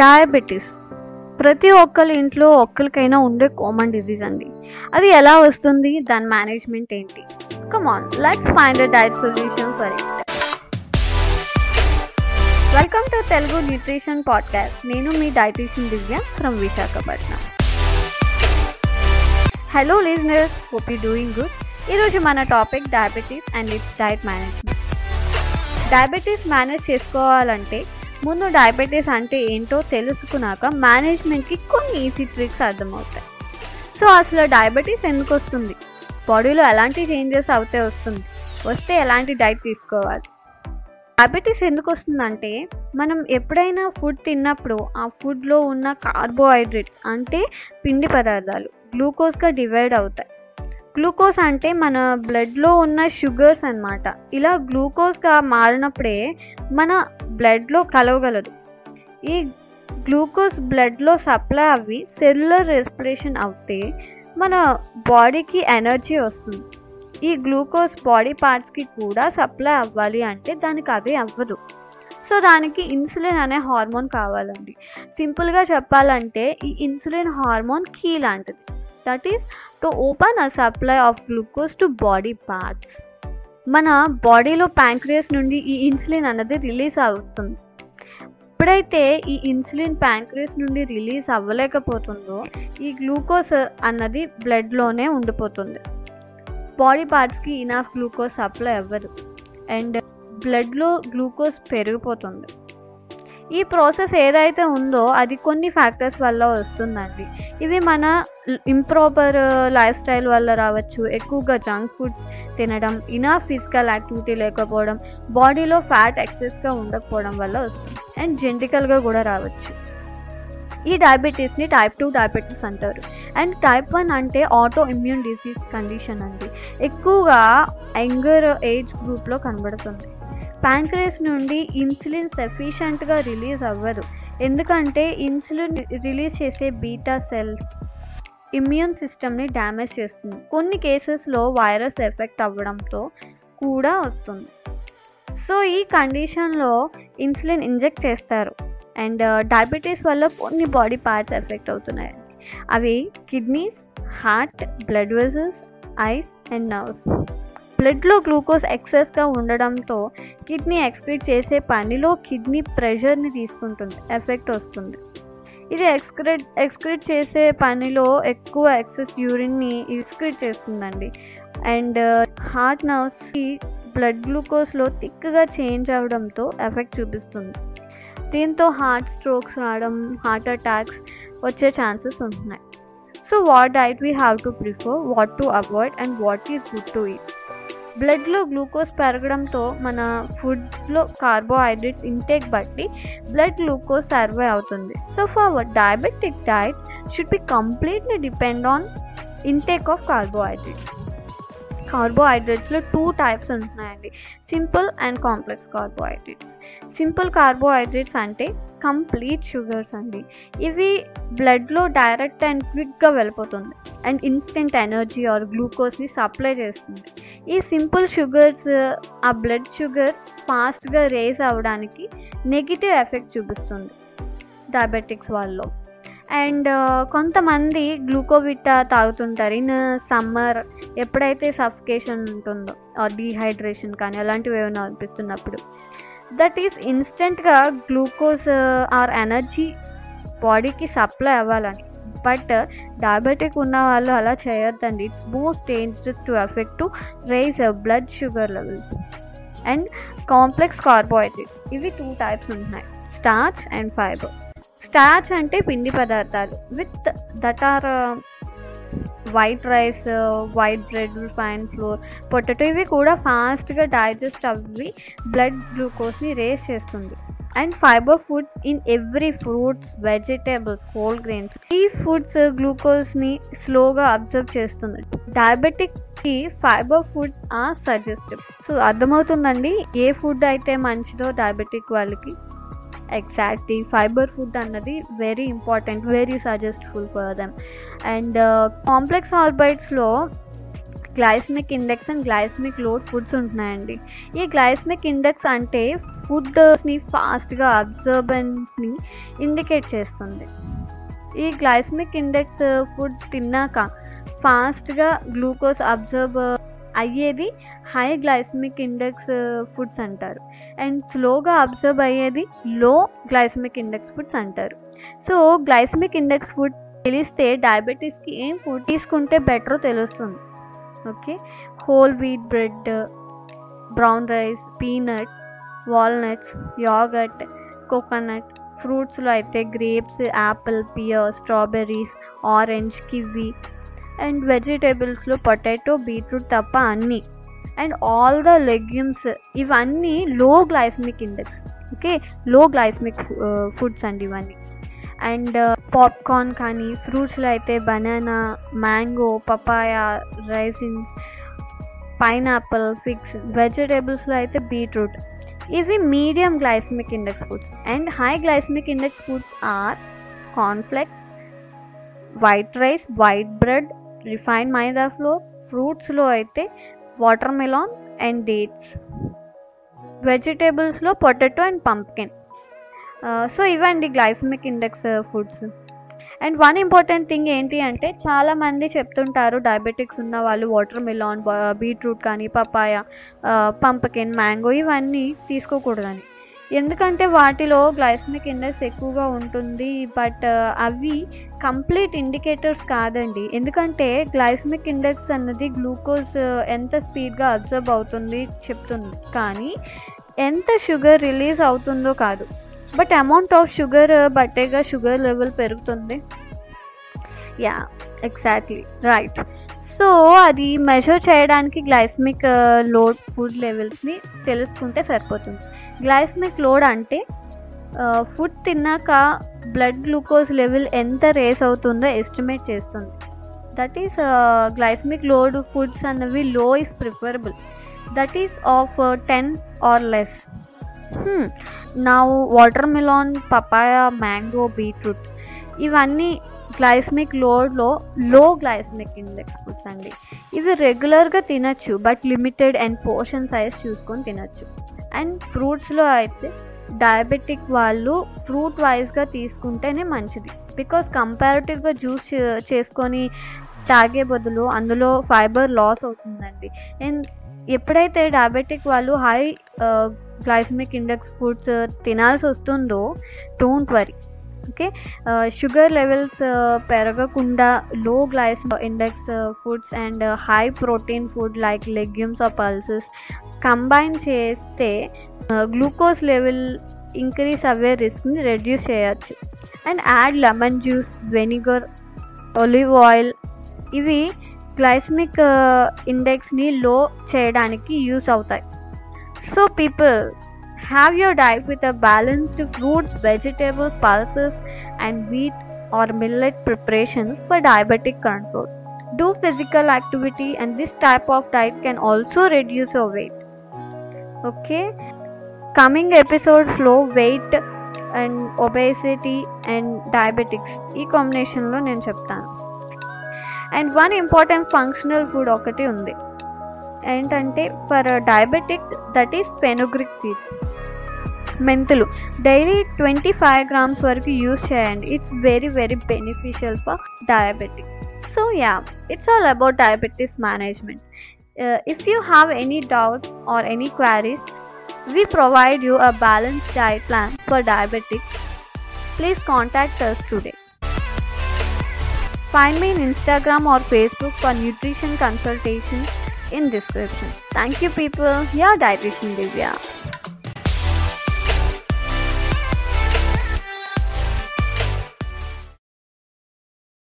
Diabetes ప్రతి ఒక్కరి ఇంట్లో ఒక్కరికైనా ఉండే కామన్ డిసీజ్ అండి. అది ఎలా వస్తుంది? దాని మేనేజ్మెంట్ ఏంటి? Come on let's find a diet solution for it welcome to Telugu nutrition podcast నేను మీ dietitian Divya from Visakhapatnam hello listeners hope you doing good ఈరోజు మన topic diabetes and its diet management diabetes manage చేసుకోవాలంటే ముందు diabetes అంటే ఏంటో తెలుసుకున్నాక మేనేజ్మెంట్కి కొన్ని ఈజీ ట్రిక్స్ అర్థమవుతాయి. సో అసలు డయాబెటీస్ ఎందుకు వస్తుంది? బాడీలో ఎలాంటి చేంజెస్ అవుతే వస్తుంది? వస్తే ఎలాంటి డైట్ తీసుకోవాలి? డయాబెటీస్ ఎందుకు వస్తుందంటే మనం ఎప్పుడైనా ఫుడ్ తిన్నప్పుడు ఆ ఫుడ్లో ఉన్న కార్బోహైడ్రేట్స్ అంటే పిండి పదార్థాలు గ్లూకోజ్గా డివైడ్ అవుతాయి. గ్లూకోజ్ అంటే మన బ్లడ్లో ఉన్న షుగర్స్ అన్నమాట. ఇలా గ్లూకోజ్గా మారినప్పుడే మన బ్లడ్లో కలవగలదు. ఈ గ్లూకోజ్ బ్లడ్లో సప్లై అవి సెల్యులర్ రెస్పిరేషన్ అవుతే మన బాడీకి ఎనర్జీ వస్తుంది. ఈ గ్లూకోజ్ బాడీ పార్ట్స్కి కూడా సప్లై అవ్వాలి అంటే దానికి అదే అవ్వదు. సో దానికి ఇన్సులిన్ అనే హార్మోన్ కావాలండి. సింపుల్గా చెప్పాలంటే ఈ ఇన్సులిన్ హార్మోన్ కీ లాంటిది. That is to open a supply of glucose to body parts మన బాడీలో ప్యాంక్రియస్ నుండి ఈ ఇన్సులిన్ అన్నది రిలీజ్ అవుతుంది. ఎప్పుడైతే ఈ ఇన్సులిన్ ప్యాంక్రియస్ నుండి రిలీజ్ అవ్వలేకపోతుందో ఈ గ్లూకోజ్ అన్నది బ్లడ్లోనే ఉండిపోతుంది. బాడీ పార్ట్స్కి ఇనాఫ్ గ్లూకోజ్ సప్లై అవ్వదు. అండ్ బ్లడ్లో గ్లూకోజ్ పెరిగిపోతుంది. ఈ ప్రాసెస్ ఏదైతే ఉందో అది కొన్ని ఫ్యాక్టర్స్ వల్ల వస్తుందండి. ఇది మన ఇంప్రాపర్ uh, లైఫ్ స్టైల్ వల్ల రావచ్చు. ఎక్కువగా జంక్ ఫుడ్స్ తినడం ఇనా ఫిజికల్ యాక్టివిటీ లేకపోవడం బాడీలో ఫ్యాట్ ఎక్సెస్గా ఉండకపోవడం వల్ల వస్తుంది. అండ్ జెంటికల్గా కూడా రావచ్చు. ఈ డయాబెటీస్ని టైప్ టూ డయాబెటీస్ అంటారు. అండ్ టైప్ వన్ అంటే ఆటో ఇమ్యూన్ డిసీజ్ కండిషన్ అండి. ఎక్కువగా యంగర్ ఏజ్ గ్రూప్లో కనబడుతుంది. ప్యాంక్రేస్ నుండి ఇన్సులిన్ సఫిషియంట్గా రిలీజ్ అవ్వదు. ఎందుకంటే ఇన్సులిన్ రిలీజ్ చేసే బీటా సెల్స్ ఇమ్యూన్ సిస్టమ్ని డ్యామేజ్ చేస్తుంది. కొన్ని కేసెస్లో వైరస్ ఎఫెక్ట్ అవ్వడంతో కూడా వస్తుంది. సో ఈ కండిషన్లో ఇన్సులిన్ ఇంజెక్ట్ చేస్తారు. అండ్ డయాబెటీస్ వల్ల కొన్ని బాడీ పార్ట్స్ ఎఫెక్ట్ అవుతున్నాయి. అవి kidneys heart blood vessels eyes and nerves. బ్లడ్లో గ్లూకోజ్ ఎక్సెస్గా ఉండడంతో కిడ్నీ ఎక్స్క్రీట్ చేసే పనిలో కిడ్నీ ప్రెషర్ని తీసుకుంటుంది ఎఫెక్ట్ వస్తుంది. ఇది ఎక్స్క్రీట్ ఎక్స్క్రీట్ చేసే పనిలో ఎక్కువ ఎక్సెస్ యూరిన్ని ఎక్స్క్రీట్ చేస్తుందండి. అండ్ హార్ట్ నర్వ్స్కి బ్లడ్ గ్లూకోజ్లో థిక్గా చేంజ్ అవడంతో ఎఫెక్ట్ చూపిస్తుంది. దీంతో హార్ట్ స్ట్రోక్స్ రావడం హార్ట్ అటాక్స్ వచ్చే ఛాన్సెస్ ఉంటున్నాయి. So what diet we have to prefer what to avoid and what is good to eat? బ్లడ్లో గ్లూకోజ్ పెరగడంతో మన ఫుడ్లో కార్బోహైడ్రేట్స్ ఇంటేక్ బట్టి బ్లడ్ గ్లూకోజ్ సర్వే అవుతుంది. So for diabetic diet should be completely depend on intake of carbohydrates కార్బోహైడ్రేట్స్లో two types ఉంటున్నాయండి. Simple and complex carbohydrates simple carbohydrates అంటే complete sugars అండి. ఇవి బ్లడ్లో డైరెక్ట్ అండ్ క్విక్గా వెళ్ళిపోతుంది. అండ్ ఇన్స్టెంట్ ఎనర్జీ ఆర్ గ్లూకోజ్ని supply చేస్తుంది. ఈ సింపుల్ షుగర్స్ ఆ బ్లడ్ షుగర్ ఫాస్ట్గా రేస్ అవ్వడానికి నెగిటివ్ ఎఫెక్ట్ చూపిస్తుంది డయాబెటిక్స్ వాళ్ళలో. అండ్ కొంతమంది గ్లూకోవిటా తాగుతుంటారు. ఇన్ సమ్మర్ ఎప్పుడైతే సఫికేషన్ ఉంటుందో డీహైడ్రేషన్ కానీ అలాంటివి ఏమైనా అనిపిస్తున్నప్పుడు దట్ ఈస్ ఇన్స్టెంట్గా గ్లూకోజ్ ఆర్ ఎనర్జీ బాడీకి సప్లై అవ్వాలని. బట్ డయాబెటిక్ ఉన్న వాళ్ళు అలా చేయొద్దండి. It's most dangerous to effect to raise blood sugar levels and complex carbohydrates ఇవి టూ టైప్స్ ఉంటున్నాయి. స్టార్చ్ అండ్ ఫైబర్ స్టార్చ్ అంటే పిండి పదార్థాలు. With that are white rice white bread fine flour potato ఇవి కూడా ఫాస్ట్గా డైజెస్ట్ అవ్వి బ్లడ్ గ్లూకోజ్ని రేస్ చేస్తుంది. And fibre foods in every fruits vegetables whole grains ఈ ఫుడ్స్ గ్లూకోజ్ని స్లోగా అబ్జర్వ్ చేస్తుంది. డయాబెటిక్కి fibre foods are suggestive so అర్థమవుతుందండి? ఏ ఫుడ్ అయితే మంచిదో డయాబెటిక్ వాళ్ళకి? ఎగ్జాక్ట్లీ ఫైబర్ ఫుడ్ అన్నది very important very suggestful for them and complex ఆల్బైట్స్లో glycaemic index and glycaemic load foods ఉంటున్నాయండి. ఈ గ్లైస్మిక్ ఇండెక్స్ అంటే ఫుడ్స్ని ఫాస్ట్గా అబ్జర్బెన్స్ని ఇండికేట్ చేస్తుంది. ఈ గ్లైస్మిక్ ఇండెక్స్ ఫుడ్ తిన్నాక ఫాస్ట్గా గ్లూకోజ్ అబ్జర్బ్ అయ్యేది హై గ్లైస్మిక్ ఇండెక్స్ ఫుడ్స్ అంటారు. అండ్ స్లోగా అబ్జర్బ్ అయ్యేది లో గ్లైస్మిక్ ఇండెక్స్ ఫుడ్స్ అంటారు. సో గ్లైస్మిక్ ఇండెక్స్ ఫుడ్ తెలిస్తే డయాబెటీస్కి ఏం ఫుడ్ తీసుకుంటే బెటరో తెలుస్తుంది. Okay? Whole wheat bread brown rice peanuts walnuts yoghurt coconut ఫ్రూట్స్లో అయితే grapes apple pear strawberries orange kiwi and వెజిటేబుల్స్లో potato beetroot తప్ప అన్నీ. అండ్ ఆల్ ద లెగ్యూమ్స్ ఇవన్నీ low glycaemic index okay low glycaemic foods అండి ఇవన్నీ. And popcorn కానీ ఫ్రూట్స్లో అయితే banana mango papaya raisins pineapple figs వెజిటేబుల్స్లో అయితే బీట్రూట్ ఇవి medium glycemic index foods and high glycemic index foods are cornflakes white rice white bread refine maida flour ఫ్రూట్స్లో అయితే watermelon and dates వెజిటేబుల్స్లో potato and pumpkin so ఇవండి glycemic index foods and one important thing ఏంటి అంటే చాలామంది చెప్తుంటారు diabetics ఉన్న వాళ్ళు watermelon beetroot కానీ పపాయ పంపకిన్ మ్యాంగో ఇవన్నీ తీసుకోకూడదని. ఎందుకంటే వాటిలో గ్లైసమిక్ ఇండెక్స్ ఎక్కువగా ఉంటుంది బట్ అవి కంప్లీట్ ఇండికేటర్స్ కాదండి. ఎందుకంటే గ్లైసమిక్ ఇండెక్స్ అన్నది గ్లూకోజ్ ఎంత స్పీడ్గా అబ్జర్బ్ అవుతుంది చెప్తుంది. కానీ ఎంత షుగర్ రిలీజ్ అవుతుందో కాదు. బట్ అమౌంట్ ఆఫ్ షుగర్ బట్టేగా షుగర్ లెవెల్ పెరుగుతుంది. యా ఎగ్జాక్ట్లీ రైట్ సో అది మెజర్ చేయడానికి గ్లైస్మిక్ లోడ్ ఫుడ్ లెవెల్స్ని తెలుసుకుంటే సరిపోతుంది. గ్లైస్మిక్ లోడ్ అంటే ఫుడ్ తిన్నాక బ్లడ్ గ్లూకోజ్ లెవెల్ ఎంత రేస్ అవుతుందో ఎస్టిమేట్ చేస్తుంది. That is glycaemic load foods అన్నవి low is preferable that is of ten or less నా watermelon papaya mango beetroot ఇవన్నీ గ్లైస్మిక్ లోడ్లో లో గ్లైస్మిక్ ఇండెక్స్ ఫుడ్స్ అండి. ఇవి రెగ్యులర్గా తినచ్చు but limited and portion size చూసుకొని తినచ్చు. అండ్ ఫ్రూట్స్లో అయితే డయాబెటిక్ వాళ్ళు ఫ్రూట్ వైజ్గా తీసుకుంటేనే మంచిది. బికాస్ కంపారిటివ్గా జ్యూస్ చేసుకొని తాగే బదులు అందులో ఫైబర్ లాస్ అవుతుందండి. అండ్ ఎప్పుడైతే డయాబెటిక్ వాళ్ళు హై గ్లైసమిక్ ఇండెక్స్ ఫుడ్స్ తినాల్సి వస్తుందో don't worry okay sugar levels పెరగకుండా low glyce index foods and high protein food like legumes or pulses combine చేస్తే గ్లూకోజ్ లెవెల్ ఇంక్రీస్ అవ్వే రిస్క్ని రెడ్యూస్ చేయొచ్చు. And add lemon juice vinegar olive oil ఇవి glycemic ఇండెక్స్ని low చేయడానికి use అవుతాయి. So people have your diet with a balanced fruits vegetables pulses and wheat or millet preparation for diabetic control do physical activity and this type of diet can also reduce your weight. Okay? Coming episodes low weight and obesity and diabetics ఈ కాంబినేషన్లో నేను చెప్తాను. And one important functional food ఒకటి ఉంది. ఏంటంటే for diabetic that is fenugreek seed. మెంతులు. Daily twenty five grams వరకు use చేయండి. It's very very beneficial for diabetic so yeah it's all about diabetes management if you have any doubts or any queries we provide you a balanced diet plan for diabetics. Please contact us today. Find me in Instagram or Facebook for nutrition consultations in description. Thank you people. Your dietitian Divya.